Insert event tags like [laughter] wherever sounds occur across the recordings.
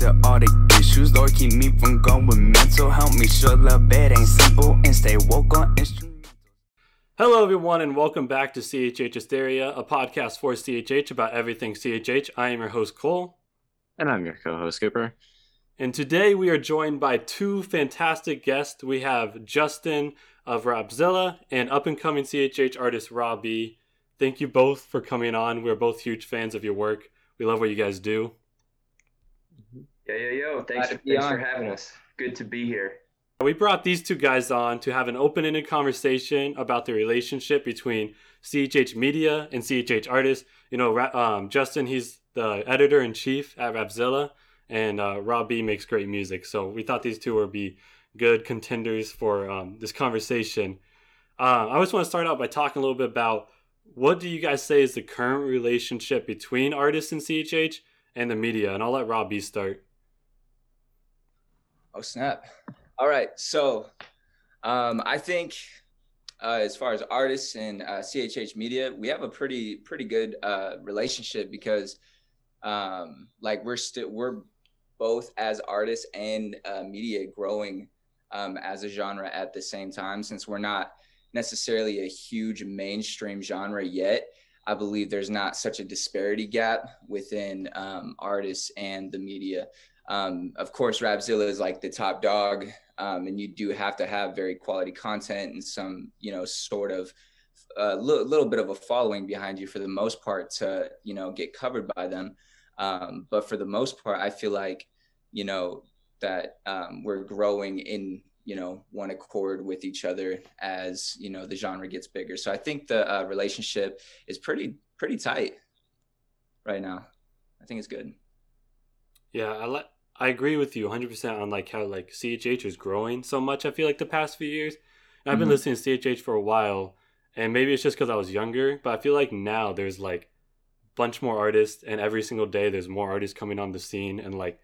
to all the issues. Lord, keep me from going mental. Help me sure the bed ain't simple and stay woke on instrumentals. Hello, everyone, and welcome back to CHH Hysteria, a podcast for CHH about everything CHH. I am your host, Cole. And I'm your co host, Cooper. And today we are joined by two fantastic guests. We have Justin of Rapzilla and up and coming CHH artist Robbie. Thank you both for coming on. We're both huge fans of your work. We love what you guys do. Yo, yo, yo. Thanks, Glad to be thanks on. for having us. Good to be here. We brought these two guys on to have an open ended conversation about the relationship between CHH Media and CHH Artists. You know, um, Justin, he's the editor in chief at Rapzilla, and uh, Rob B makes great music. So we thought these two would be good contenders for um, this conversation. Uh, I just want to start out by talking a little bit about what do you guys say is the current relationship between artists and CHH and the media? And I'll let Rob B start. Oh snap! All right, so um, I think uh, as far as artists and uh, CHH Media, we have a pretty pretty good uh, relationship because um, like we're still we're both as artists and uh, media growing um, as a genre at the same time. Since we're not necessarily a huge mainstream genre yet, I believe there's not such a disparity gap within um, artists and the media. Um, of course, Rapzilla is like the top dog, um, and you do have to have very quality content and some, you know, sort of a little, little bit of a following behind you for the most part to, you know, get covered by them. Um, but for the most part, I feel like, you know, that um, we're growing in, you know, one accord with each other as, you know, the genre gets bigger. So I think the uh, relationship is pretty, pretty tight right now. I think it's good. Yeah, I like. I agree with you 100% on like how like CHH is growing so much. I feel like the past few years, and I've been Mhm. listening to CHH for a while, and maybe it's just because I was younger, but I feel like now there's like a bunch more artists, and every single day there's more artists coming on the scene, and like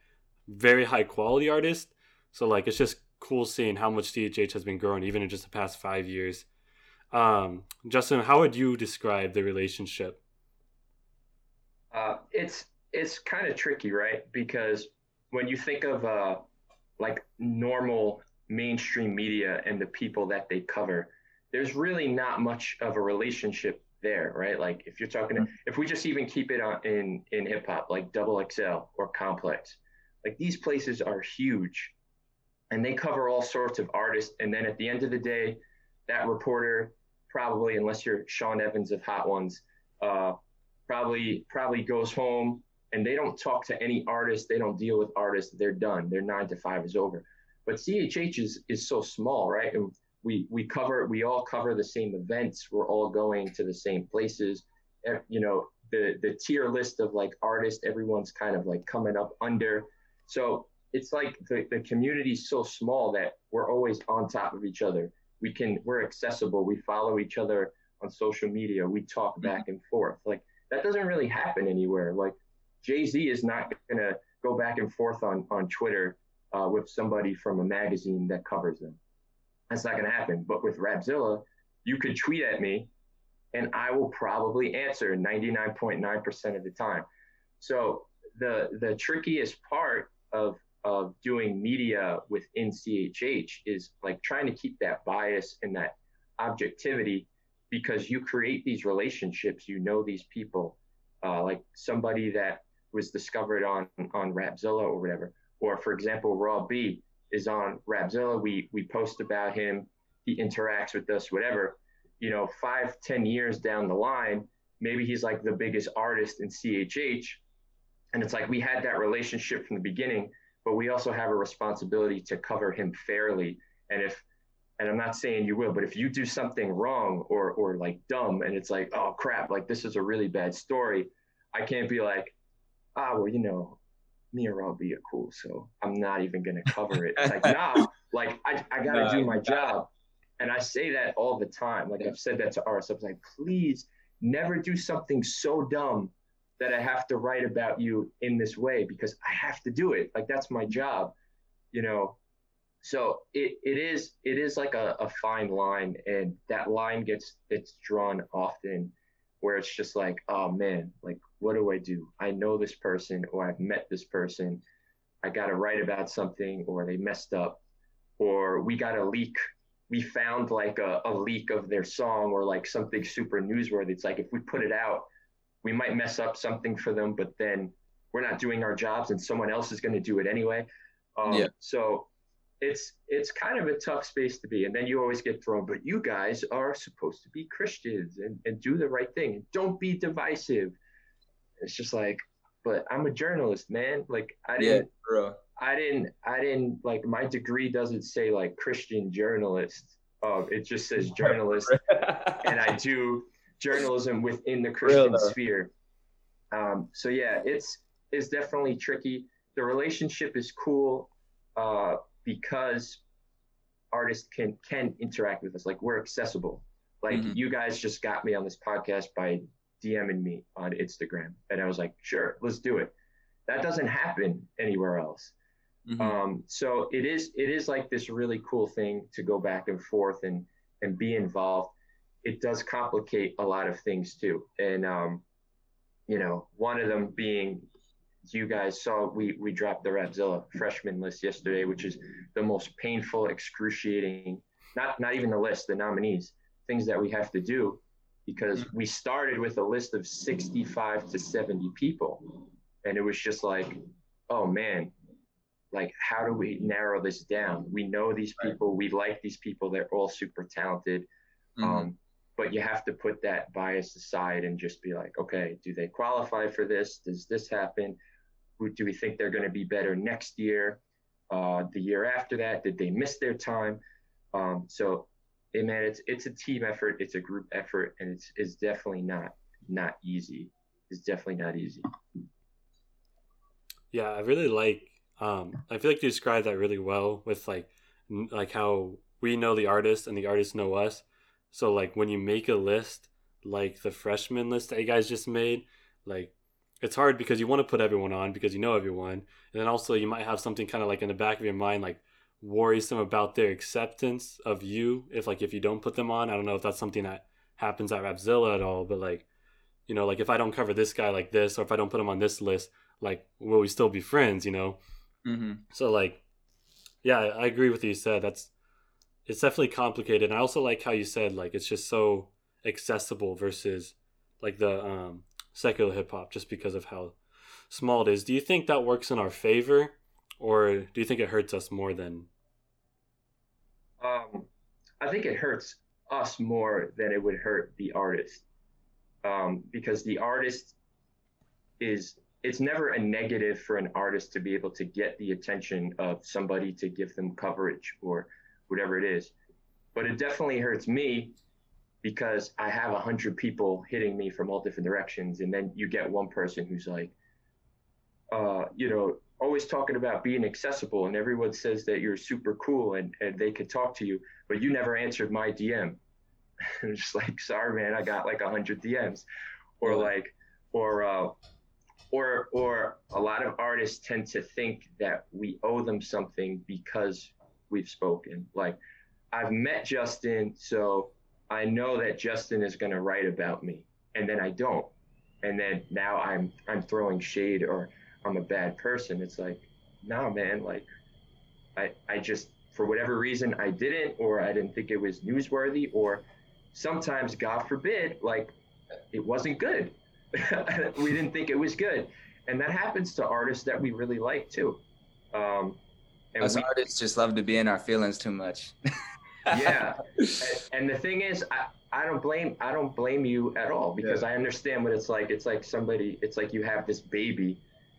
very high quality artists. So like it's just cool seeing how much CHH has been growing even in just the past five years. Um, Justin, how would you describe the relationship? Uh, it's it's kind of tricky, right? Because when you think of uh, like normal mainstream media and the people that they cover, there's really not much of a relationship there, right? Like if you're talking, if we just even keep it on in in hip hop, like Double XL or Complex, like these places are huge, and they cover all sorts of artists. And then at the end of the day, that reporter probably, unless you're Sean Evans of Hot Ones, uh, probably probably goes home and they don't talk to any artist. They don't deal with artists. They're done. Their nine to five is over. But CHH is is so small, right? And we we cover we all cover the same events. We're all going to the same places. You know, the the tier list of like artists, everyone's kind of like coming up under. So it's like the, the community is so small that we're always on top of each other. We can we're accessible. We follow each other on social media. We talk mm-hmm. back and forth. Like that doesn't really happen anywhere. Like Jay Z is not going to go back and forth on on Twitter uh, with somebody from a magazine that covers them. That's not going to happen. But with Rapzilla, you could tweet at me, and I will probably answer 99.9% of the time. So the the trickiest part of of doing media within CHH is like trying to keep that bias and that objectivity because you create these relationships, you know these people, uh, like somebody that was discovered on on Rapzilla or whatever, or for example, Raw B is on Rapzilla. We we post about him, he interacts with us, whatever. You know, five ten years down the line, maybe he's like the biggest artist in CHH, and it's like we had that relationship from the beginning, but we also have a responsibility to cover him fairly. And if and I'm not saying you will, but if you do something wrong or or like dumb and it's like, oh crap, like this is a really bad story, I can't be like, ah, well, you know, me and Robbie are cool, so I'm not even gonna cover it. It's like, [laughs] nah, like I, I gotta do my job. And I say that all the time. Like I've said that to. I was like, please never do something so dumb that I have to write about you in this way because I have to do it. Like that's my job, you know. So it, it is it is like a, a fine line and that line gets it's drawn often where it's just like, oh man, like what do I do? I know this person or I've met this person. I got to write about something or they messed up or we got a leak. We found like a, a leak of their song or like something super newsworthy. It's like if we put it out, we might mess up something for them, but then we're not doing our jobs and someone else is going to do it anyway. Um, Yeah. So it's it's kind of a tough space to be. And then you always get thrown, but you guys are supposed to be Christians and, and do the right thing and don't be divisive. It's just like, but I'm a journalist, man. Like I didn't bro. I didn't I didn't like my degree doesn't say like Christian journalist. Um, it just says [laughs] journalist and I do journalism within the Christian though. sphere. Um, so yeah, it's it's definitely tricky. The relationship is cool uh, because artists can can interact with us. Like we're accessible. Like Mhm. you guys just got me on this podcast by DMing me on Instagram, and I was like, sure, let's do it. That doesn't happen anywhere else. Mhm. Um, so it is it is like this really cool thing to go back and forth and and be involved. It does complicate a lot of things too, and um, you know, one of them being you guys saw we we dropped the Rapzilla freshman list yesterday, which is the most painful, excruciating. Not not even the list, the nominees, things that we have to do, because we started with a list of 65 to 70 people, and it was just like, oh man, like how do we narrow this down? We know these people. We like these people. They're all super talented. Mhm. um, but you have to put that bias aside and just be like okay do they qualify for this? Does this happen do we think they're going to be better next year uh, the year after that did they miss their time um, so hey man it's it's a team effort it's a group effort and it's it's definitely not not easy it's definitely not easy Yeah, I really like. Um, I feel like you described that really well with like, like how we know the artist and the artists know us. So like when you make a list, like the freshman list that you guys just made, like it's hard because you want to put everyone on because you know everyone, and then also you might have something kind of like in the back of your mind like worrisome about their acceptance of you if like if you don't put them on. I don't know if that's something that happens at Rapzilla at all, but like, you know, like if I don't cover this guy like this or if I don't put him on this list like will we still be friends you know Mhm. so like yeah i agree with you said that's it's definitely complicated and i also like how you said like it's just so accessible versus like the um secular hip-hop just because of how small it is. Do you think that works in our favor or do you think it hurts us more than Um, I think it hurts us more than it would hurt the artist, um, because the artist is it's never a negative for an artist to be able to get the attention of somebody to give them coverage or whatever it is, but it definitely hurts me because I have a hundred people hitting me from all different directions, and then you get one person who's like, uh, you know, always talking about being accessible, and everyone says that you're super cool and, and they could talk to you, but you never answered my DM. [laughs] I'm just like, sorry, man, I got like a hundred DMs, or like, or uh, or or a lot of artists tend to think that we owe them something because we've spoken. Like, I've met Justin, so I know that Justin is going to write about me, and then I don't, and then now I'm I'm throwing shade or I'm a bad person. It's like, nah, man, like, I I just for whatever reason I didn't, or I didn't think it was newsworthy, or sometimes, God forbid, like it wasn't good. [laughs] we didn't think it was good, and that happens to artists that we really like too. Um, and Us we- artists just love to be in our feelings too much. [laughs] yeah [laughs] and, the thing is I, I don't blame i don't blame you at all because i understand what it's like it's like somebody it's like you have this baby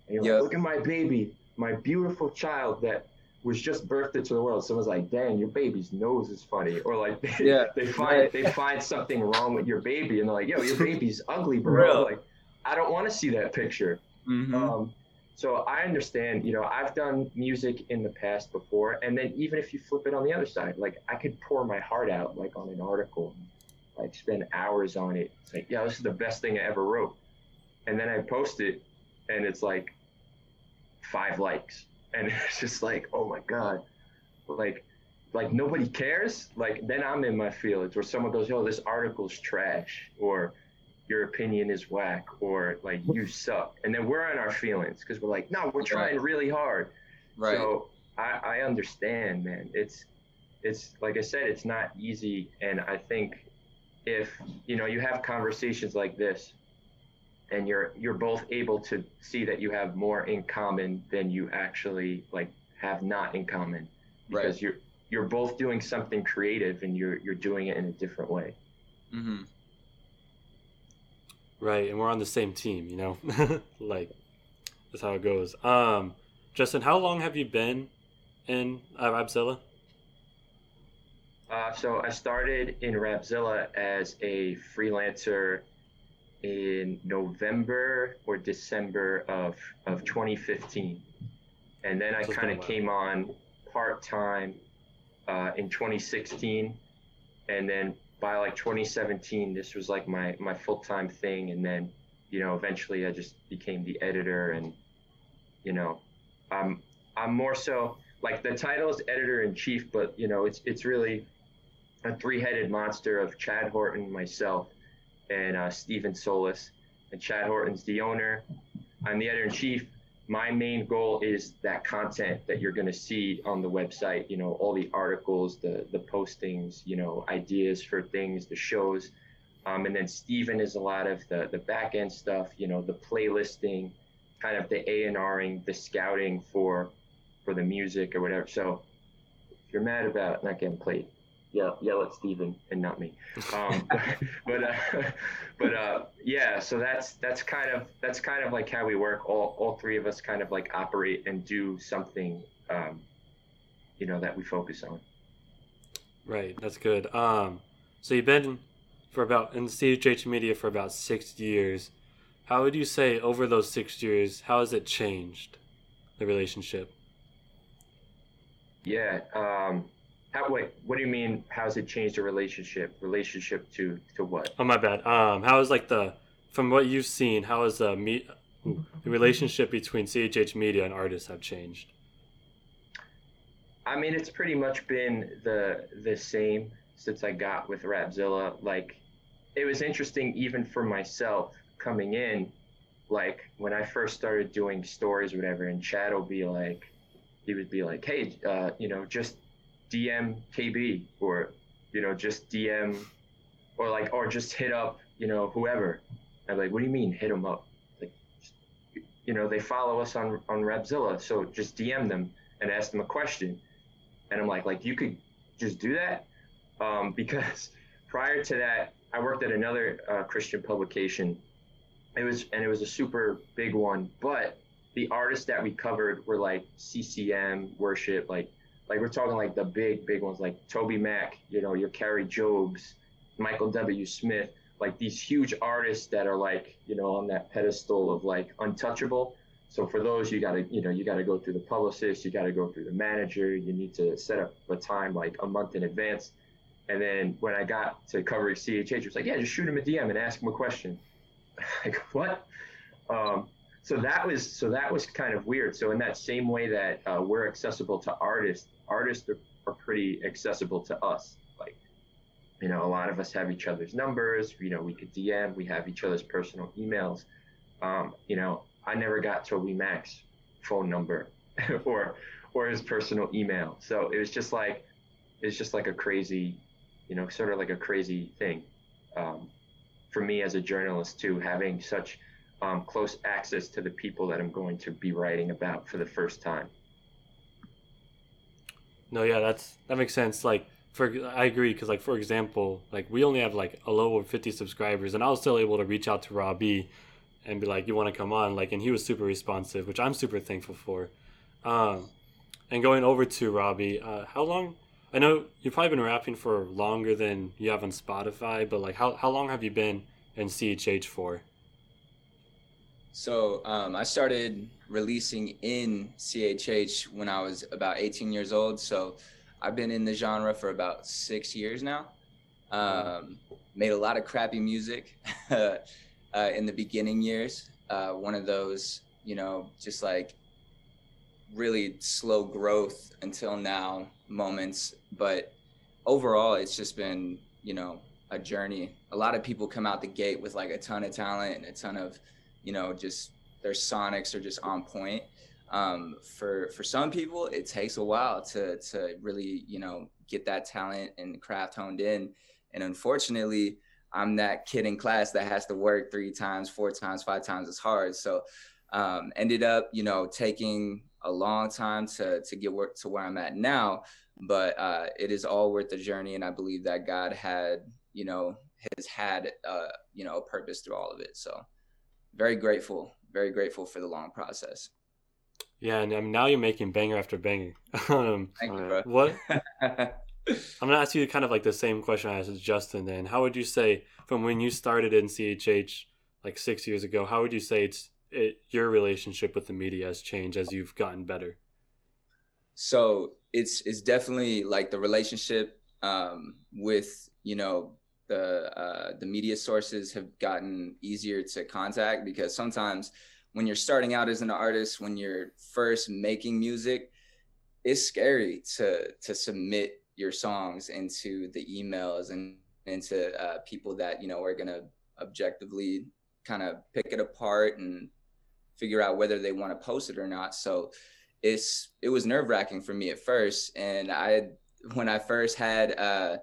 and you're Yeah. like look at my baby my beautiful child that was just birthed into the world someone's like dang your baby's nose is funny or like they, [laughs] Yeah. they find Right. they find something wrong with your baby and they're like yo your [laughs] baby's ugly bro Real. like i don't want to see that picture Mhm. um, so I understand, you know, I've done music in the past before, and then even if you flip it on the other side, like I could pour my heart out like on an article, like spend hours on it. It's like, yeah, this is the best thing I ever wrote, and then I post it, and it's like five likes, and [laughs] it's just like, oh my god, like, like nobody cares. Like then I'm in my feelings, where someone goes, yo, this article's trash, or your opinion is whack or like you suck and then we're in our feelings because we're like no we're trying really hard Right. So I, I understand, man. It's it's like I said, it's not easy, and I think if you know you have conversations like this, and you're you're both able to see that you have more in common than you actually like have not in common, because Right. you're you're both doing something creative and you're you're doing it in a different way. hmm Right, and we're on the same team, you know? [laughs] like that's how it goes. Um Justin, how long have you been in uh, Rapzilla? Uh, so I started in Rapzilla as a freelancer in November or December of, of 2015. And then I kind of came on part time uh, in 2016. And then by like 2017, this was like my, my full time thing. And then, you know, eventually I just became the editor and, you know, I'm, I'm more so like the title is editor in chief, but you know, it's, it's really a three-headed monster of Chad Horton, myself, and uh, Stephen Solis. And Chad Horton's the owner. I'm the editor-in-chief. My main goal is that content that you're going to see on the website. You know, all the articles, the the postings, you know, ideas for things, the shows. Um, and then Stephen is a lot of the the back end stuff. You know, the playlisting, kind of the A and Ring, the scouting for for the music or whatever. So if you're mad about not getting played, yell, yell at Steven and not me. Um, [laughs] but uh, [laughs] but uh, yeah, so that's that's kind of that's kind of like how we work. All all three of us kind of like operate and do something, um, you know, that we focus on. Right, that's good. Um so you've been for about in CHH Media for about 6 years. How would you say over those 6 years how has it changed the relationship? Yeah. Um, how wait? What do you mean? How's it changed the relationship? Relationship to to what? Oh my bad. Um, how is like the from what you've seen? How is the me the relationship between CHH Media and artists have changed? I mean, it's pretty much been the the same since I got with Rapzilla. Like, it was interesting even for myself coming in. Like when I first started doing stories or whatever, and Chad will be like, he would be like, "Hey, uh, you know, just DM KB or you know, just DM or like or just hit up, you know, whoever." I'm like, "What do you mean hit them up?" Like, you know, they follow us on on Rapzilla, so just DM them and ask them a question and I'm like, like you could just do that, um, [laughs] because prior to that, I worked at another uh, Christian publication. It was and it was a super big one, but the artists that we covered were like CCM, worship, like like we're talking like the big big ones like TobyMac, you know, your Kari Jobe, Michael W. Smith, like these huge artists that are like you know on that pedestal of like untouchable. So for those, you gotta, you know, you gotta go through the publicist, you gotta go through the manager. You need to set up a time like a month in advance. And then when I got to covering CHH, it was like, yeah, just shoot him a DM and ask him a question. [laughs] like what? Um, so that was so that was kind of weird. So in that same way that uh, we're accessible to artists, artists are, are pretty accessible to us. Like, you know, a lot of us have each other's numbers. You know, we could DM. We have each other's personal emails. Um, you know, I never got TobyMac's phone number [laughs] or or his personal email. So it was just like it's just like a crazy, you know, sort of like a crazy thing um, for me as a journalist too, having such um, close access to the people that I'm going to be writing about for the first time. No, yeah, that's that makes sense. Like for I agree because like for example, like we only have like a low of fifty subscribers, and I was still able to reach out to Robbie and be like, "You want to come on?" Like, and he was super responsive, which I'm super thankful for. Um, and going over to Robbie, uh, how long? I know you've probably been rapping for longer than you have on Spotify, but like, how how long have you been in CHH for? So um, I started releasing in CHH when I was about 18 years old. So I've been in the genre for about six years now. Um, made a lot of crappy music [laughs] uh, in the beginning years. Uh, one of those, you know, just like really slow growth until now moments. But overall, it's just been, you know, a journey. A lot of people come out the gate with like a ton of talent and a ton of, you know, just their sonics are just on point. um, for for some people it takes a while to to really you know get that talent and craft honed in. And unfortunately i'm that kid in class that has to work three times four times five times as hard. So um, ended up you know taking a long time to to get work to where i'm at now. But uh, it is all worth the journey. And i believe that god had you know has had uh, you know a purpose through all of it. So very grateful very grateful for the long process yeah, and um, now you're making banger after banger. [laughs] um, Thank you, bro. what? [laughs] I'm gonna ask you kind of like the same question I asked Justin. Then, how would you say from when you started in CHH like six years ago? How would you say it's it, your relationship with the media has changed as you've gotten better? So it's it's definitely like the relationship um, with you know the uh, the media sources have gotten easier to contact because sometimes when you're starting out as an artist, when you're first making music, it's scary to to submit your songs into the emails and into uh, people that you know are gonna objectively kind of pick it apart and figure out whether they want to post it or not. So it's it was nerve wracking for me at first, and I when I first had uh,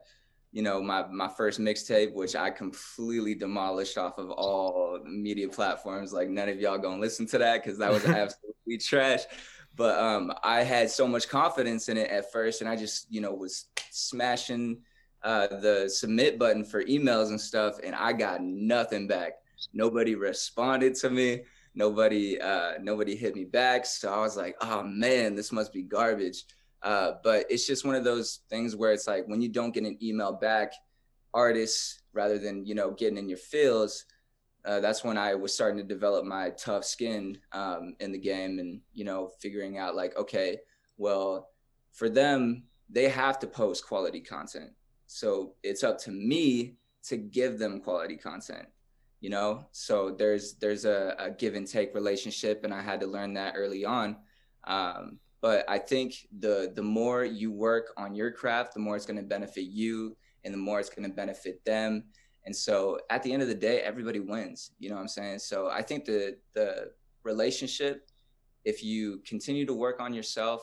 you know, my my first mixtape, which I completely demolished off of all media platforms. Like none of y'all gonna listen to that because that was [laughs] absolutely trash. But um, I had so much confidence in it at first, and I just, you know, was smashing uh, the submit button for emails and stuff, and I got nothing back. Nobody responded to me. Nobody, uh, nobody hit me back. So I was like, oh man, this must be garbage. Uh, but it's just one of those things where it's like when you don't get an email back, artists rather than you know getting in your feels, uh, that's when I was starting to develop my tough skin um, in the game, and you know figuring out like okay, well, for them they have to post quality content, so it's up to me to give them quality content you know? So there's there's a, a give and take relationship and i had to learn that early on. Um, but I think the the more you work on your craft, the more it's going to benefit you, and the more it's going to benefit them. And so at the end of the day, everybody wins. You know what I'm saying? So I think the the relationship, if you continue to work on yourself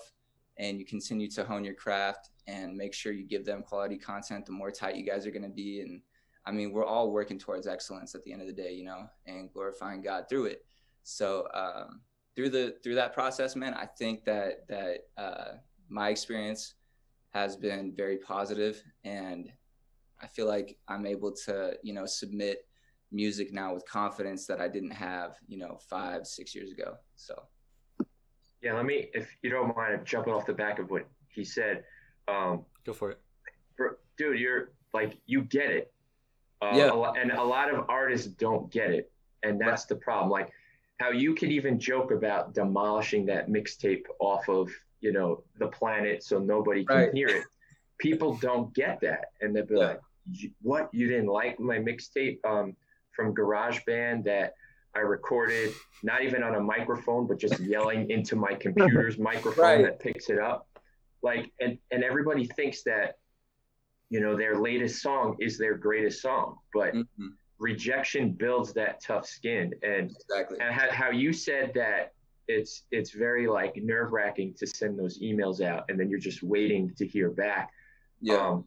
and you continue to hone your craft and make sure you give them quality content, the more tight you guys are going to be. And I mean, we're all working towards excellence at the end of the day, you know, and glorifying God through it. So um, through the through that process, man, I think that that uh, my experience has been very positive, and I feel like I'm able to you know submit music now with confidence that I didn't have you know five six years ago. So yeah, let me if you don't mind jumping off the back of what he said. Um, Go for it, for, dude. You're like you get it. Uh, yeah, a and a lot of artists don't get it, and that's the problem. Like how you could even joke about demolishing that mixtape off of you know the planet so nobody can right. hear it people don't get that and they'll be yeah. like what you didn't like my mixtape um, from GarageBand that i recorded not even on a microphone but just yelling into my computer's [laughs] microphone right. that picks it up like and and everybody thinks that you know their latest song is their greatest song but mm-hmm rejection builds that tough skin. And exactly. and how you said that it's it's very like nerve wracking to send those emails out and then you're just waiting to hear back. Yeah. Um,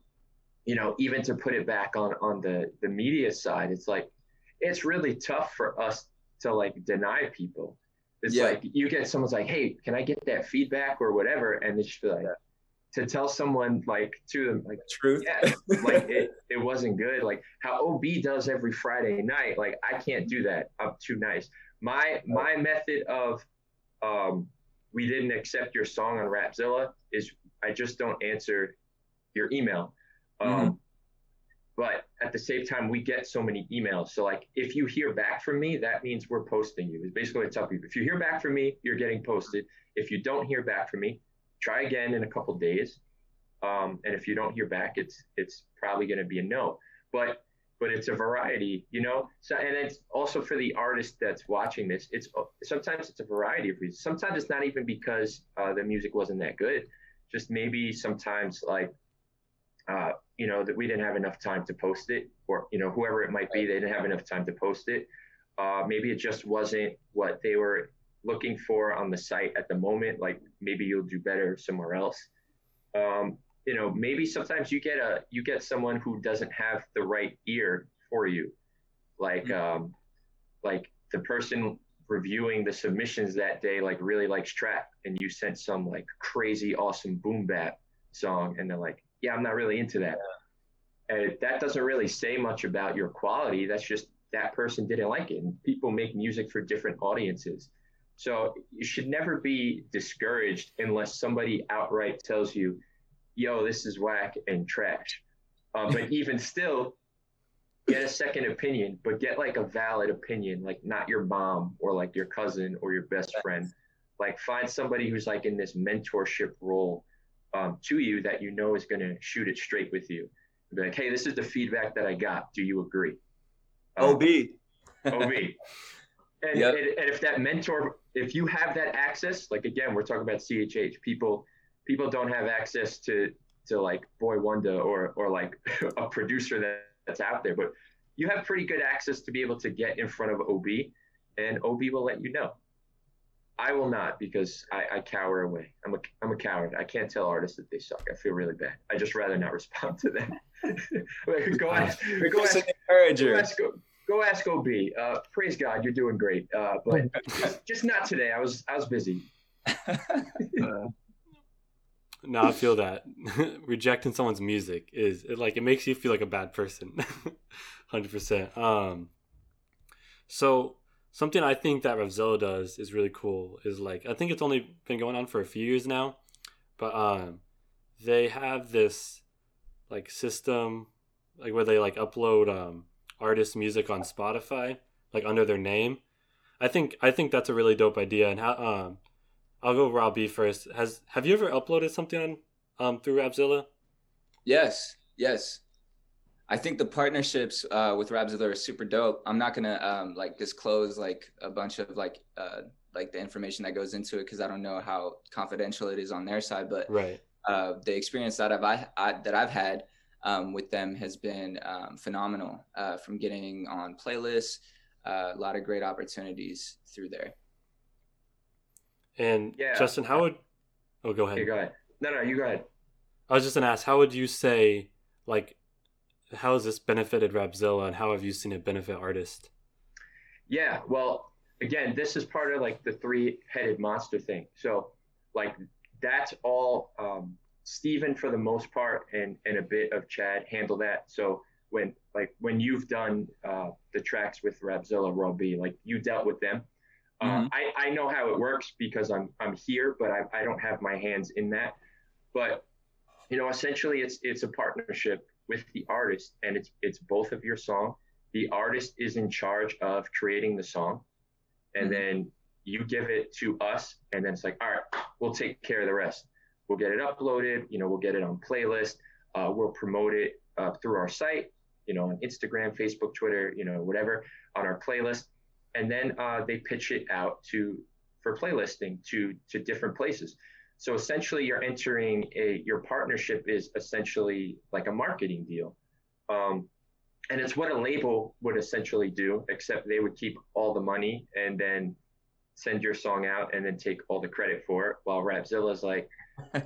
you know even to put it back on on the the media side it's like it's really tough for us to like deny people. It's yeah. like you get someone's like hey can i get that feedback or whatever? And they just like to tell someone like to them like truth? Yeah like it, [laughs] it wasn't good. Like how ob does every friday night like i can't do that. I'm too nice. My my method of um we didn't accept your song on rapzilla is i just don't answer your email. Um mm-hmm. but at the same time we get so many emails. So like if you hear back from me that means we're posting you. Is basically what i tell people if you hear back from me you're getting posted. If you don't hear back from me try again in a couple days. Um, and if you don't hear back, it's it's probably going to be a no. But but it's a variety, you know. So and it's also for the artist that's watching this. It's sometimes it's a variety of reasons. Sometimes it's not even because uh, the music wasn't that good. Just maybe sometimes like uh, you know that we didn't have enough time to post it, or you know whoever it might be, they didn't have enough time to post it. Uh, maybe it just wasn't what they were looking for on the site at the moment. Like maybe you'll do better somewhere else. Um, you know, maybe sometimes you get a you get someone who doesn't have the right ear for you, like Mm-hmm. um, like the person reviewing the submissions that day like really likes trap, and you sent some like crazy awesome boom bap song, and they're like, yeah, I'm not really into that. And that doesn't really say much about your quality. That's just that person didn't like it. And people make music for different audiences. So you should never be discouraged unless somebody outright tells you, yo, this is whack and trash. Uh, but [laughs] even still, get a second opinion, but get like a valid opinion, like not your mom or like your cousin or your best friend. Like find somebody who's like in this mentorship role um, to you that you know is going to shoot it straight with you. Be like, hey, this is the feedback that I got. Do you agree? Um, OB. OB. And, Yep. and, and if that mentor, if you have that access, like again, we're talking about CHH. People, people don't have access to to like Boi-1da or or like [laughs] a producer that, that's out there, but you have pretty good access to be able to get in front of OB, and OB will let you know. I will not because I, I cower away. I'm a I'm a coward. I can't tell artists that they suck. I feel really bad. I just rather not [laughs] respond to them. [laughs] Go ask, go ask, an go encourager. ask, go ask OB. Uh, praise God, you're doing great. Uh, but [laughs] just, just not today. I was I was busy. [laughs] No, I feel that [laughs] rejecting someone's music is it, like it makes you feel like a bad person, hundred percent. Um, so something I think that Rapzilla does is really cool. Is like I think it's only been going on for a few years now, but um, they have this like system like where they like upload um artist music on Spotify like under their name. I think I think that's a really dope idea and how um I'll go Rob B first. Has have you ever uploaded something on um through Rapzilla? Yes, yes. I think the partnerships uh, with Rapzilla are super dope. I'm not gonna um, like disclose like a bunch of like uh, like the information that goes into it because I don't know how confidential it is on their side. But Right. uh, the experience that I've I, I, that I've had um, with them has been um, phenomenal. Uh, from getting on playlists, uh, a lot of great opportunities through there. And Yeah. Justin, how would Oh, go ahead. Hey, go ahead. No, no, you go ahead. I was just gonna ask, how would you say like how has this benefited Rapzilla and how have you seen it benefit artists? Yeah, well, again, this is part of like the three-headed monster thing. So, like, that's all um, Steven for the most part, and and a bit of Chad handle that. So when like when you've done uh, the tracks with Rapzilla, B, like you dealt with them. Um, I, I know how it works because I'm I'm here, but I, I don't have my hands in that. But you know, essentially, it's it's a partnership with the artist, and it's it's both of your song the artist is in charge of creating the song and Mhm. then you give it to us and then it's like all right we'll take care of the rest we'll get it uploaded you know we'll get it on playlist uh, we'll promote it uh, through our site you know on instagram facebook twitter you know whatever on our playlist. And then uh, they pitch it out to for playlisting to to different places. So essentially you're entering a your partnership is essentially like a marketing deal. Um, and it's what a label would essentially do, except they would keep all the money and then send your song out and then take all the credit for it. While Rapzilla's like,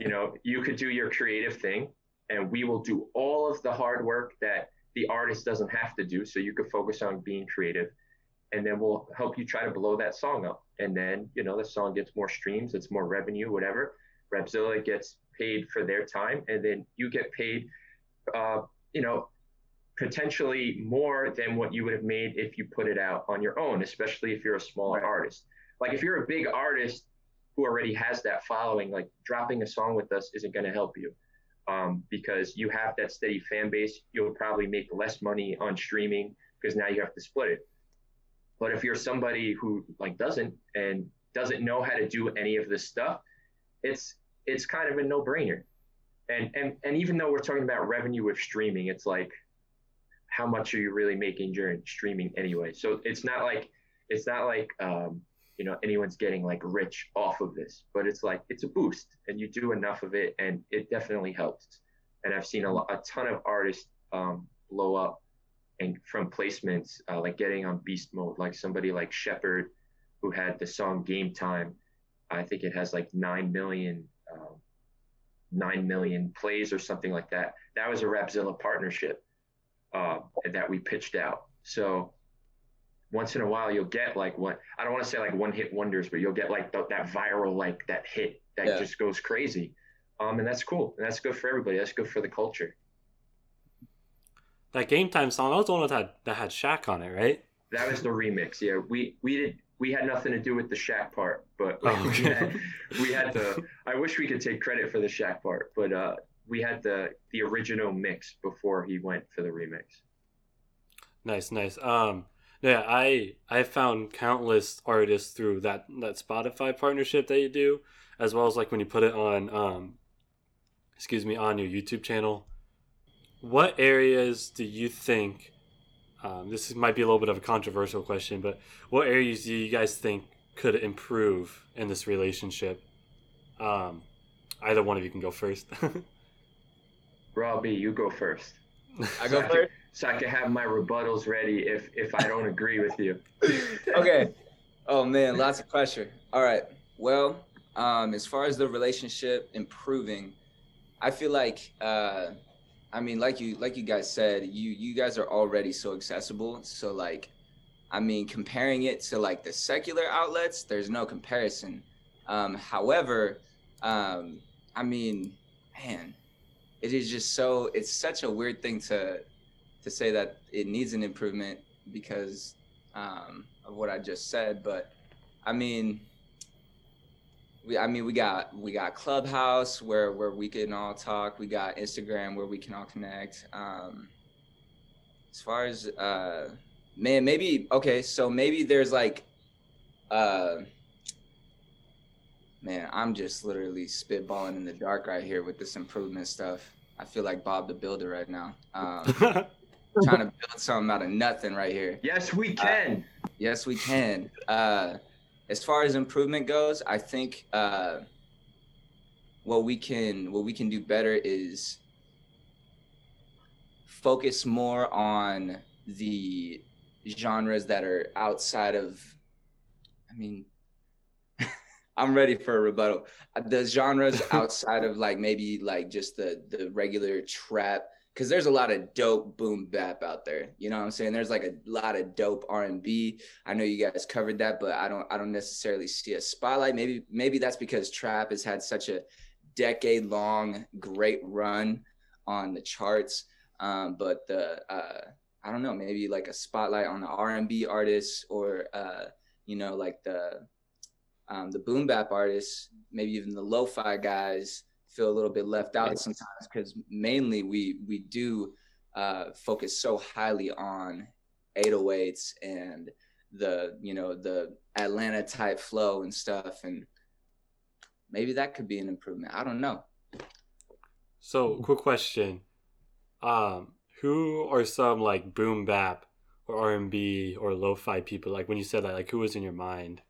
you know, you could do your creative thing and we will do all of the hard work that the artist doesn't have to do. So you could focus on being creative and then we'll help you try to blow that song up. And then, you know, the song gets more streams, it's more revenue, whatever. Rapzilla gets paid for their time and then you get paid, uh, you know, potentially more than what you would have made if you put it out on your own, especially if you're a smaller artist. Like if you're a big artist who already has that following, like dropping a song with us isn't going to help you um, because you have that steady fan base. You'll probably make less money on streaming because now you have to split it. But if you're somebody who like doesn't and doesn't know how to do any of this stuff, it's it's kind of a no-brainer. And and and even though we're talking about revenue with streaming, it's like how much are you really making during streaming anyway? So it's not like it's not like um, you know anyone's getting like rich off of this, but it's like it's a boost, and you do enough of it, and it definitely helps. And I've seen a, a ton of artists um, blow up and from placements, uh, like getting on beast mode, like somebody like Shepard, who had the song Game Time. I think it has like 9 million, um, 9 million plays or something like that. That was a Rapzilla partnership uh, that we pitched out. So once in a while, you'll get like what I don't want to say like one hit wonders, but you'll get like the, that viral, like that hit that Yeah. just goes crazy. Um, and that's cool. And that's good for everybody. That's good for the culture. That game time song, that was the one that had that had Shaq on it, right? That was the remix. Yeah, we we did we had nothing to do with the Shaq part, but Oh, we, okay. had, we had the. I wish we could take credit for the Shaq part, but uh, we had the the original mix before he went for the remix. Nice, nice. Um, yeah, I I found countless artists through that that Spotify partnership that you do, as well as like when you put it on, um, excuse me, on your YouTube channel. What areas do you think? Um, this is, might be a little bit of a controversial question, but what areas do you guys think could improve in this relationship? Um, either one of you can go first. [laughs] Robbie, you go first, I go [laughs] first. So I can have my rebuttals ready if if I don't agree with you. [laughs] okay. Oh man, lots of pressure. All right. Well, um, as far as the relationship improving, I feel like, uh, I mean, like you, like you guys said, you you guys are already so accessible. So like, I mean, comparing it to like the secular outlets, there's no comparison. Um, however, um, I mean, man, it is just so. It's such a weird thing to to say that it needs an improvement because um, of what I just said. But I mean, we I mean we got we got Clubhouse where where we can all talk. We got Instagram where we can all connect. Um, as far as uh, man, maybe okay. So maybe there's like, uh, man, I'm just literally spitballing in the dark right here with this improvement stuff. I feel like Bob the Builder right now. Um, [laughs] trying to build something out of nothing right here. Yes, we can. Yes, we can. Uh, as far as improvement goes, I think uh, what we can what we can do better is focus more on the genres that are outside of. I mean, [laughs] I'm ready for a rebuttal. Uh, The genres outside of like maybe like just the the regular trap because there's a lot of dope boom bap out there. You know what I'm saying? There's like a lot of dope R&B. I know you guys covered that, but I don't I don't necessarily see a spotlight. Maybe maybe that's because trap has had such a decade long great run on the charts. Um, but the uh, I don't know, maybe like a spotlight on the R&B artists or uh, you know like the um, the boom bap artists, maybe even the lo-fi guys feel a little bit left out sometimes because mainly we we do uh, focus so highly on 808s and the you know the Atlanta type flow and stuff and maybe that could be an improvement. I don't know. So, quick question: um, Who are some like boom bap or R and B or lo-fi people? Like when you said that, like who was in your mind?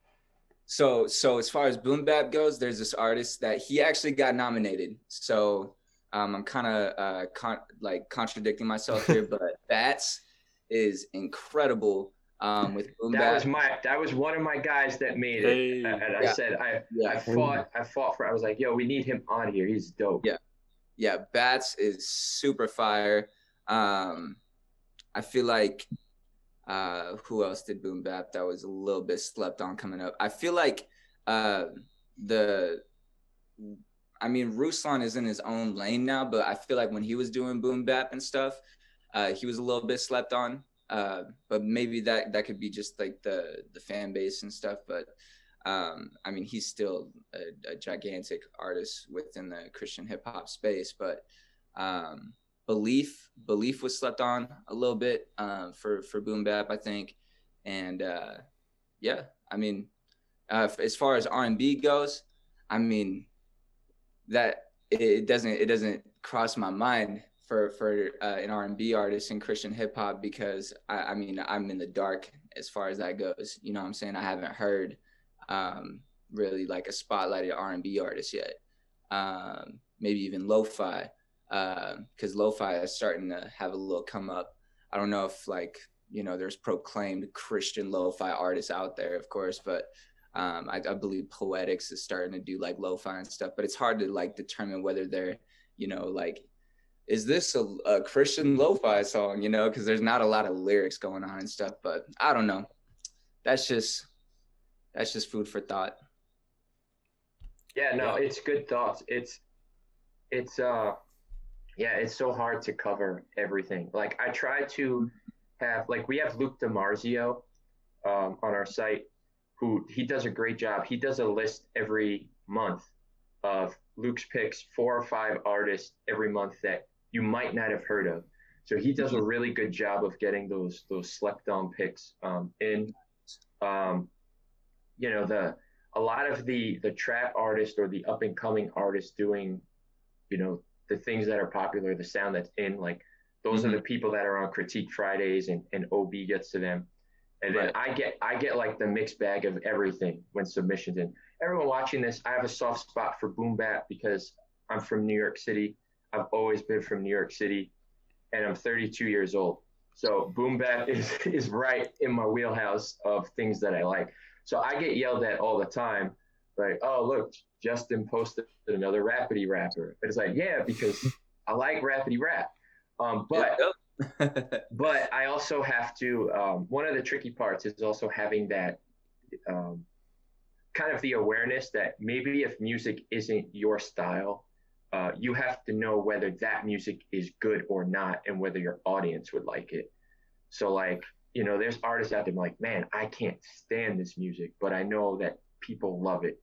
So so as far as boom bap goes, there's this artist that he actually got nominated. So um, I'm kind of uh, con- like contradicting myself here, [laughs] but Bats is incredible um, with boom That bap. was my that was one of my guys that made it. Hey. And I Yeah. said I I fought I fought for I was like, yo, we need him on here. He's dope. Yeah. yeah, Bats is super fire. Um, I feel like uh, who else did boom bap that was a little bit slept on coming up? I feel like uh, the I mean, Ruslan is in his own lane now, but I feel like when he was doing boom bap and stuff, uh, he was a little bit slept on. Uh, but maybe that that could be just like the the fan base and stuff. But um, I mean, he's still a, a gigantic artist within the Christian hip hop space. But um, belief belief was slept on a little bit uh, for for boom bap, I think. And uh, yeah, I mean, uh, as far as R and B goes, I mean that it, doesn't it doesn't cross my mind for for uh, an R and B artist in Christian hip hop because I, I mean I'm in the dark as far as that goes. You know what I'm saying? I haven't heard um, really like a spotlighted R and B artist yet. Um, maybe even lo-fi because lo-fi is starting to have a little come up. I don't know if like you know, there's proclaimed Christian lo-fi artists out there, of course, but um, I, I, believe Poetics is starting to do like lo-fi and stuff, but it's hard to like determine whether they're, you know, like, is this a, a Christian lo-fi song? You know, because there's not a lot of lyrics going on and stuff. But I don't know. That's just that's just food for thought. Yeah, no, it's good thoughts. It's it's uh yeah, it's so hard to cover everything. Like I try to have like we have Luke DiMarzio um, on our site who he does a great job. He does a list every month of Luke's picks, four or five artists every month that you might not have heard of. So he does a really good job of getting those those slept on picks um, in. Um, you know the a lot of the the trap artists or the up and coming artists doing, you know, the things that are popular, the sound that's in, like those mm-hmm. are the people that are on Critique Fridays and, and OB gets to them. And then right. I get I get like the mixed bag of everything when submissions in. Everyone watching this, I have a soft spot for boom bap because I'm from New York City. I've always been from New York City, and I'm 32 years old. So boom bap [laughs] is is right in my wheelhouse of things that I like. So I get yelled at all the time, like, "Oh look, Justin posted another rapidy rapper." But it's like, yeah, because I like rapidy rap. Um, but [laughs] but I also have to. Um, one of the tricky parts is also having that um, kind of the awareness that maybe if music isn't your style, uh, you have to know whether that music is good or not, and whether your audience would like it. So like you know, there's artists out there like, man, I can't stand this music, but I know that people love it.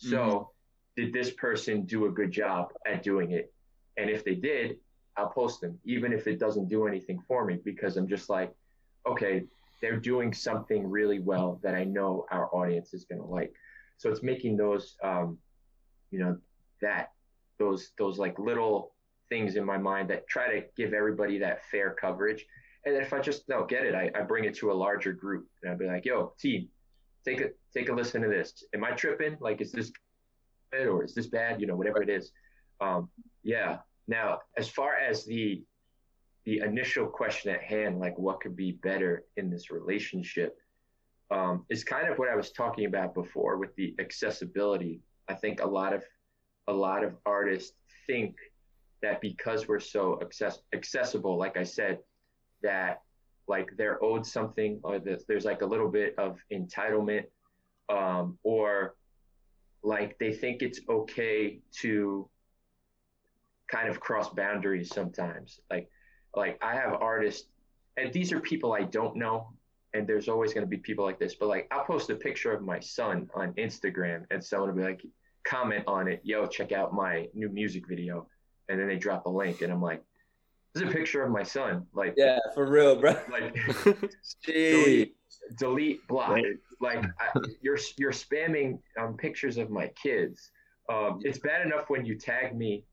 So mm-hmm. did this person do a good job at doing it? And if they did, I'll post them, even if it doesn't do anything for me, because I'm just like, okay, they're doing something really well that I know our audience is going to like. So it's making those, um, you know, that those those like little things in my mind that try to give everybody that fair coverage. And if I just don't get it, I, I bring it to a larger group and I'll be like, yo, team, take a take a listen to this. Am I tripping? Like, is this good or is this bad? You know, whatever it is. Um, yeah, now, as far as the the initial question at hand, like what could be better in this relationship, um, is kind of what I was talking about before with the accessibility. I think a lot of a lot of artists think that because we're so access- accessible, like I said, that like they're owed something or there's like a little bit of entitlement um, or like they think it's okay to kind of cross boundaries sometimes. Like, like I have artists, and these are people I don't know, and there's always going to be people like this. But like, I'll post a picture of my son on Instagram, and someone will be like, comment on it, yo, check out my new music video, and then they drop a link, and I'm like, this is a picture of my son. Like, yeah, for real, bro. Like, [laughs] delete, delete, block. Like, I, you're you're spamming um, pictures of my kids. Um, it's bad enough when you tag me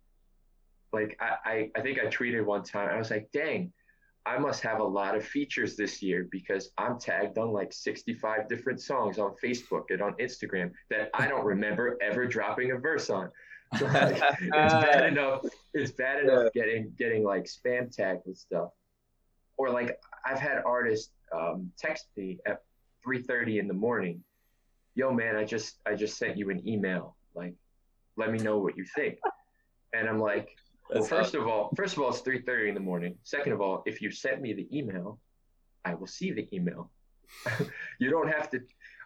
like I, I, I think I tweeted one time, I was like, dang, I must have a lot of features this year because I'm tagged on like 65 different songs on Facebook and on Instagram that I don't remember ever dropping a verse on. So [laughs] like, it's bad [laughs] enough. It's bad enough getting getting like spam tagged with stuff, or like I've had artists um, text me at 3:30 in the morning, "Yo, man, I just I just sent you an email. Like, let me know what you think." And I'm like, well, first of all, first of all, it's three thirty in the morning. Second of all, if you sent me the email, I will see the email. [laughs] you don't have to.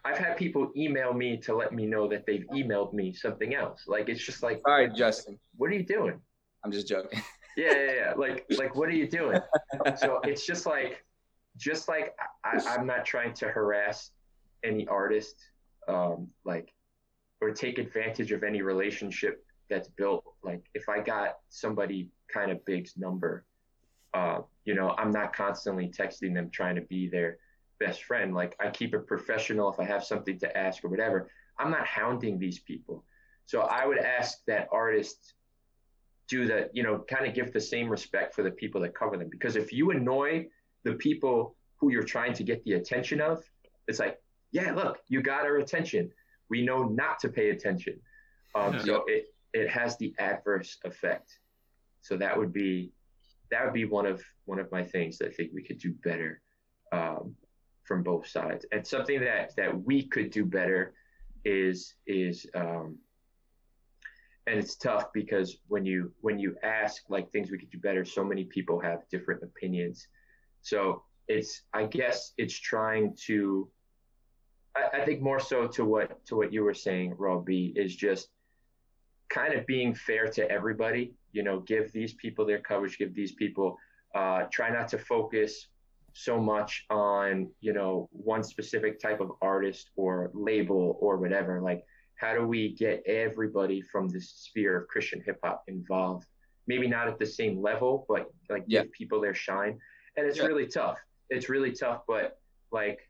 I've had people email me to let me know that they've emailed me something else. Like it's just like, all right, Justin, what are you doing? I'm just joking. [laughs] yeah, yeah, yeah. Like, like, what are you doing? so it's just like, just like I, I'm not trying to harass any artist, um, like, or take advantage of any relationship that's built like if i got somebody kind of big's number uh, you know i'm not constantly texting them trying to be their best friend like i keep it professional if i have something to ask or whatever. I'm not hounding these people. So i would ask that artists do that you know kind of give the same respect for the people that cover them. Because if you annoy the people who you're trying to get the attention of it's like yeah look you got our attention. We know not to pay attention. Um, so it, it has the adverse effect. So that would be that would be one of one of my things that I think we could do better. um, from both sides. And something that that we could do better is is um, and it's tough because when you when you ask like things we could do better, so many people have different opinions. So it's I guess it's trying to I, I think more so to what to what you were saying, Robbie, is just kind of being fair to everybody. You know, give these people their coverage, give these people uh, try not to focus so much on you know one specific type of artist or label or whatever like how do we get everybody from the sphere of christian hip hop involved maybe not at the same level but like yeah. give people their shine and it's yeah. really tough it's really tough but like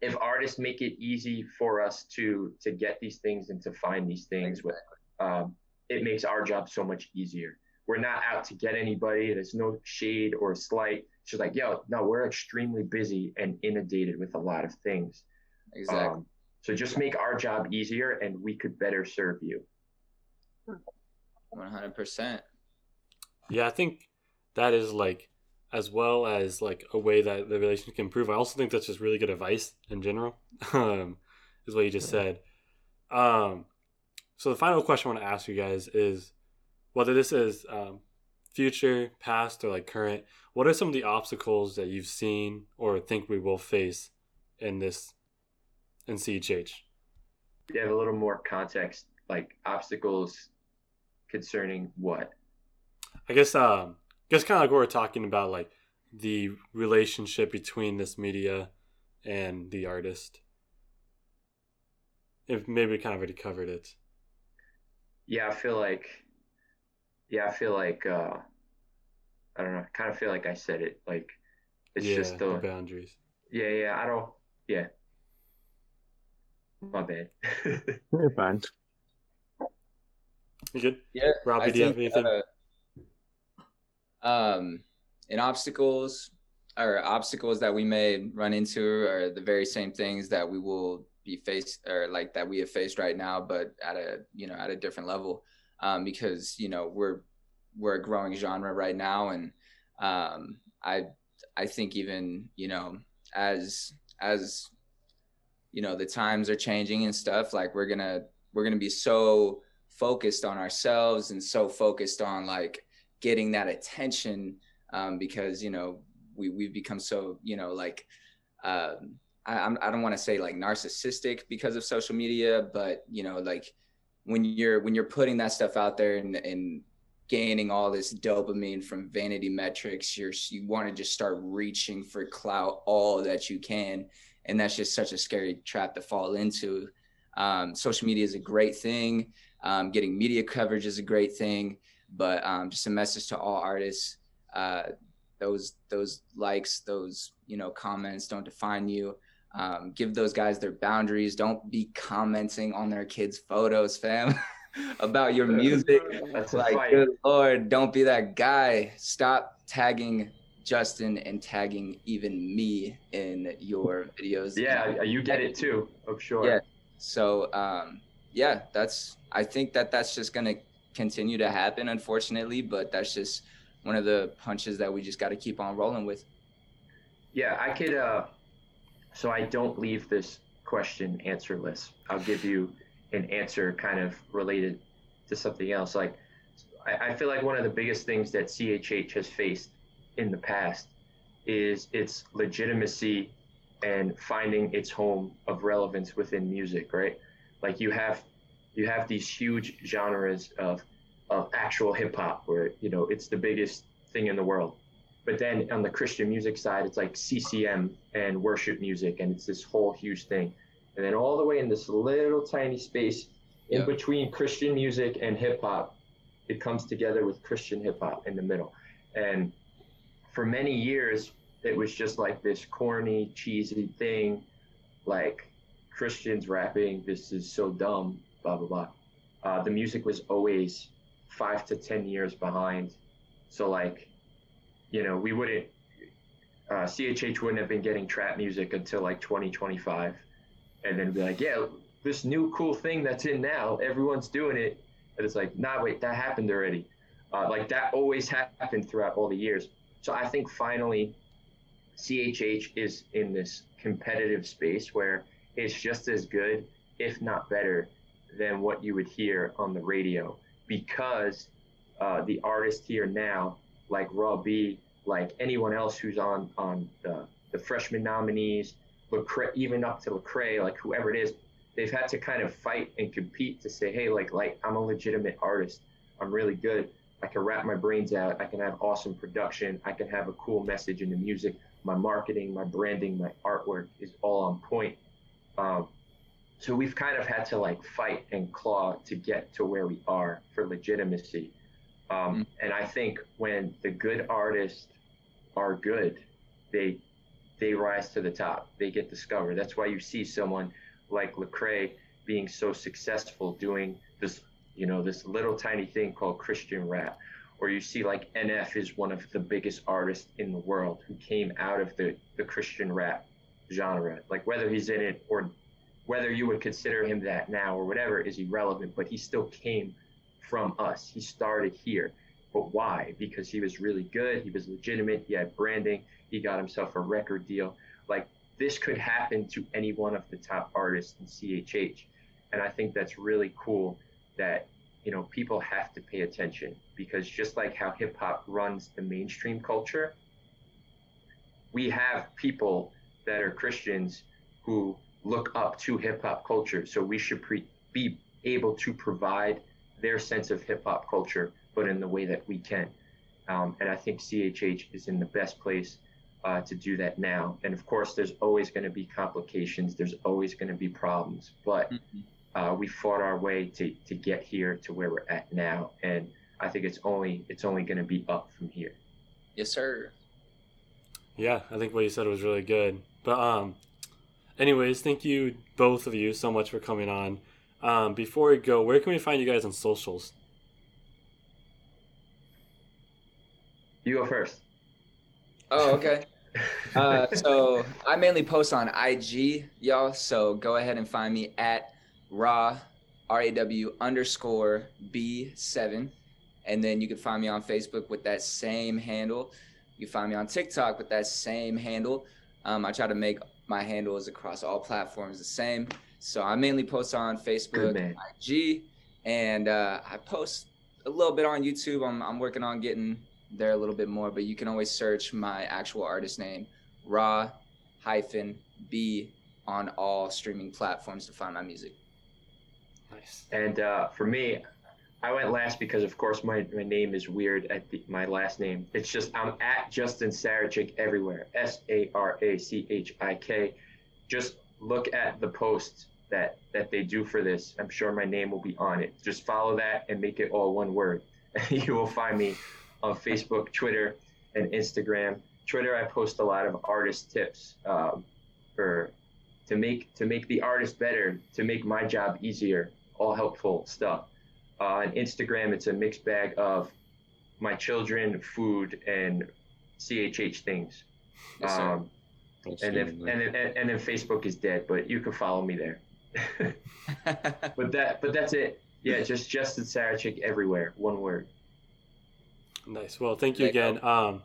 if artists make it easy for us to to get these things and to find these things exactly. um, it makes our job so much easier we're not out to get anybody. There's no shade or slight. She's like, yo, no, we're extremely busy and inundated with a lot of things. Exactly. Um, so just make our job easier and we could better serve you. 100%. Yeah, I think that is like, as well as like a way that the relationship can improve. I also think that's just really good advice in general, [laughs] um, is what you just said. Um, so the final question I want to ask you guys is whether this is um, future, past, or like current, what are some of the obstacles that you've seen or think we will face in this in CHH? Yeah, a little more context, like obstacles concerning what? I guess um I guess kind of like what we're talking about, like the relationship between this media and the artist. If maybe we kind of already covered it. Yeah, I feel like yeah, I feel like uh, I don't know. I kind of feel like I said it. Like it's yeah, just the, the boundaries. Yeah, yeah. I don't. Yeah. My bad. [laughs] You're fine. You good? Yeah. Robbie, I do you have anything? Uh, um, in obstacles or obstacles that we may run into are the very same things that we will be faced or like that we have faced right now, but at a you know at a different level um, because you know we're we're a growing genre right now, and um, I I think even you know as as you know the times are changing and stuff like we're gonna we're gonna be so focused on ourselves and so focused on like getting that attention um, because you know we we've become so you know like um, I I don't want to say like narcissistic because of social media, but you know like when you're when you're putting that stuff out there and, and gaining all this dopamine from vanity metrics you're you want to just start reaching for clout all that you can. And that's just such a scary trap to fall into. Um, social media is a great thing. Um, getting media coverage is a great thing. But um, just a message to all artists uh, those those likes those you know comments don't define you um, give those guys their boundaries. Don't be commenting on their kids' photos, fam, [laughs] about your music. That's like, good lord, don't be that guy. Stop tagging Justin and tagging even me in your videos. Yeah, you get it too. I'm sure. Yeah. So, um, yeah, that's. I think that that's just gonna continue to happen, unfortunately. But that's just one of the punches that we just got to keep on rolling with. Yeah, I could. Uh, so I don't leave this question answerless. I'll give you an answer kind of related to something else. Like, I, I feel like one of the biggest things that CHH has faced in the past is its legitimacy and finding its home of relevance within music, right? Like you have you have these huge genres of of actual hip hop where you know it's the biggest thing in the world. But then on the Christian music side, it's like CCM and worship music, and it's this whole huge thing. And then all the way in this little tiny space in yeah. between Christian music and hip hop, it comes together with Christian hip hop in the middle. And for many years, it was just like this corny, cheesy thing, like Christians rapping, this is so dumb, blah, blah, blah. Uh, the music was always five to 10 years behind. So, like, you know, we wouldn't, uh, CHH wouldn't have been getting trap music until like 2025. And then be like, yeah, this new cool thing that's in now, everyone's doing it. And it's like, nah, wait, that happened already. Uh, like that always happened throughout all the years. So I think finally CHH is in this competitive space where it's just as good, if not better, than what you would hear on the radio because uh, the artists here now, like Raw B, like anyone else who's on on the, the freshman nominees, Lecrae, even up to Lecrae, like whoever it is, they've had to kind of fight and compete to say, hey, like like I'm a legitimate artist. I'm really good. I can rap my brains out. I can have awesome production. I can have a cool message in the music. My marketing, my branding, my artwork is all on point. Um, so we've kind of had to like fight and claw to get to where we are for legitimacy. Um, mm-hmm. And I think when the good artists are good, they they rise to the top. They get discovered. That's why you see someone like Lecrae being so successful doing this, you know, this little tiny thing called Christian rap. Or you see like NF is one of the biggest artists in the world who came out of the, the Christian rap genre. Like whether he's in it or whether you would consider him that now or whatever is irrelevant, but he still came from us. He started here. But why? Because he was really good. He was legitimate. He had branding. He got himself a record deal. Like this could happen to any one of the top artists in CHH. And I think that's really cool that, you know, people have to pay attention because just like how hip hop runs the mainstream culture, we have people that are Christians who look up to hip hop culture. So we should pre- be able to provide their sense of hip hop culture but in the way that we can. Um, and I think CHH is in the best place uh, to do that now. And of course, there's always going to be complications. There's always going to be problems, but mm-hmm. uh, we fought our way to, to get here to where we're at now. And I think it's only it's only going to be up from here. Yes, sir. Yeah, I think what you said was really good. But um, anyways, thank you both of you so much for coming on. Um, before we go, where can we find you guys on socials? You go first. Oh, okay. [laughs] uh, so I mainly post on IG, y'all. So go ahead and find me at raw R A W underscore B seven. And then you can find me on Facebook with that same handle. You find me on TikTok with that same handle. Um, I try to make my handles across all platforms the same. So I mainly post on Facebook, IG, and uh, I post a little bit on YouTube. I'm, I'm working on getting there a little bit more, but you can always search my actual artist name, Raw hyphen B on all streaming platforms to find my music. Nice. And uh, for me, I went last because, of course, my, my name is weird at the, my last name. It's just I'm at Justin Sarachik everywhere. S A R A C H I K. Just look at the posts that that they do for this. I'm sure my name will be on it. Just follow that and make it all one word. [laughs] you will find me on Facebook, Twitter, and Instagram. Twitter, I post a lot of artist tips um, for to make to make the artist better, to make my job easier. All helpful stuff. Uh, on Instagram, it's a mixed bag of my children, food, and CHH things. Yes, um, and then, and then and then Facebook is dead, but you can follow me there. [laughs] but that but that's it. Yeah, just Justin Sarachik everywhere. One word. Nice. Well, thank you again. Um,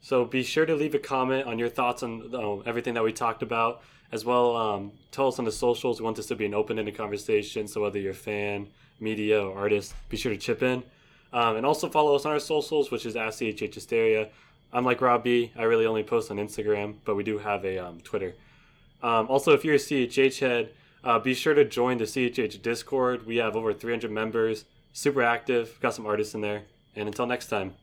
so be sure to leave a comment on your thoughts on um, everything that we talked about, as well. Um, tell us on the socials. We want this to be an open-ended conversation. So whether you're a fan, media, or artist, be sure to chip in. Um, and also follow us on our socials, which is at CHH Hysteria. I'm like Robbie. I really only post on Instagram, but we do have a um, Twitter. Um, also, if you're a CHH head, uh, be sure to join the CHH Discord. We have over 300 members, super active. Got some artists in there. And until next time,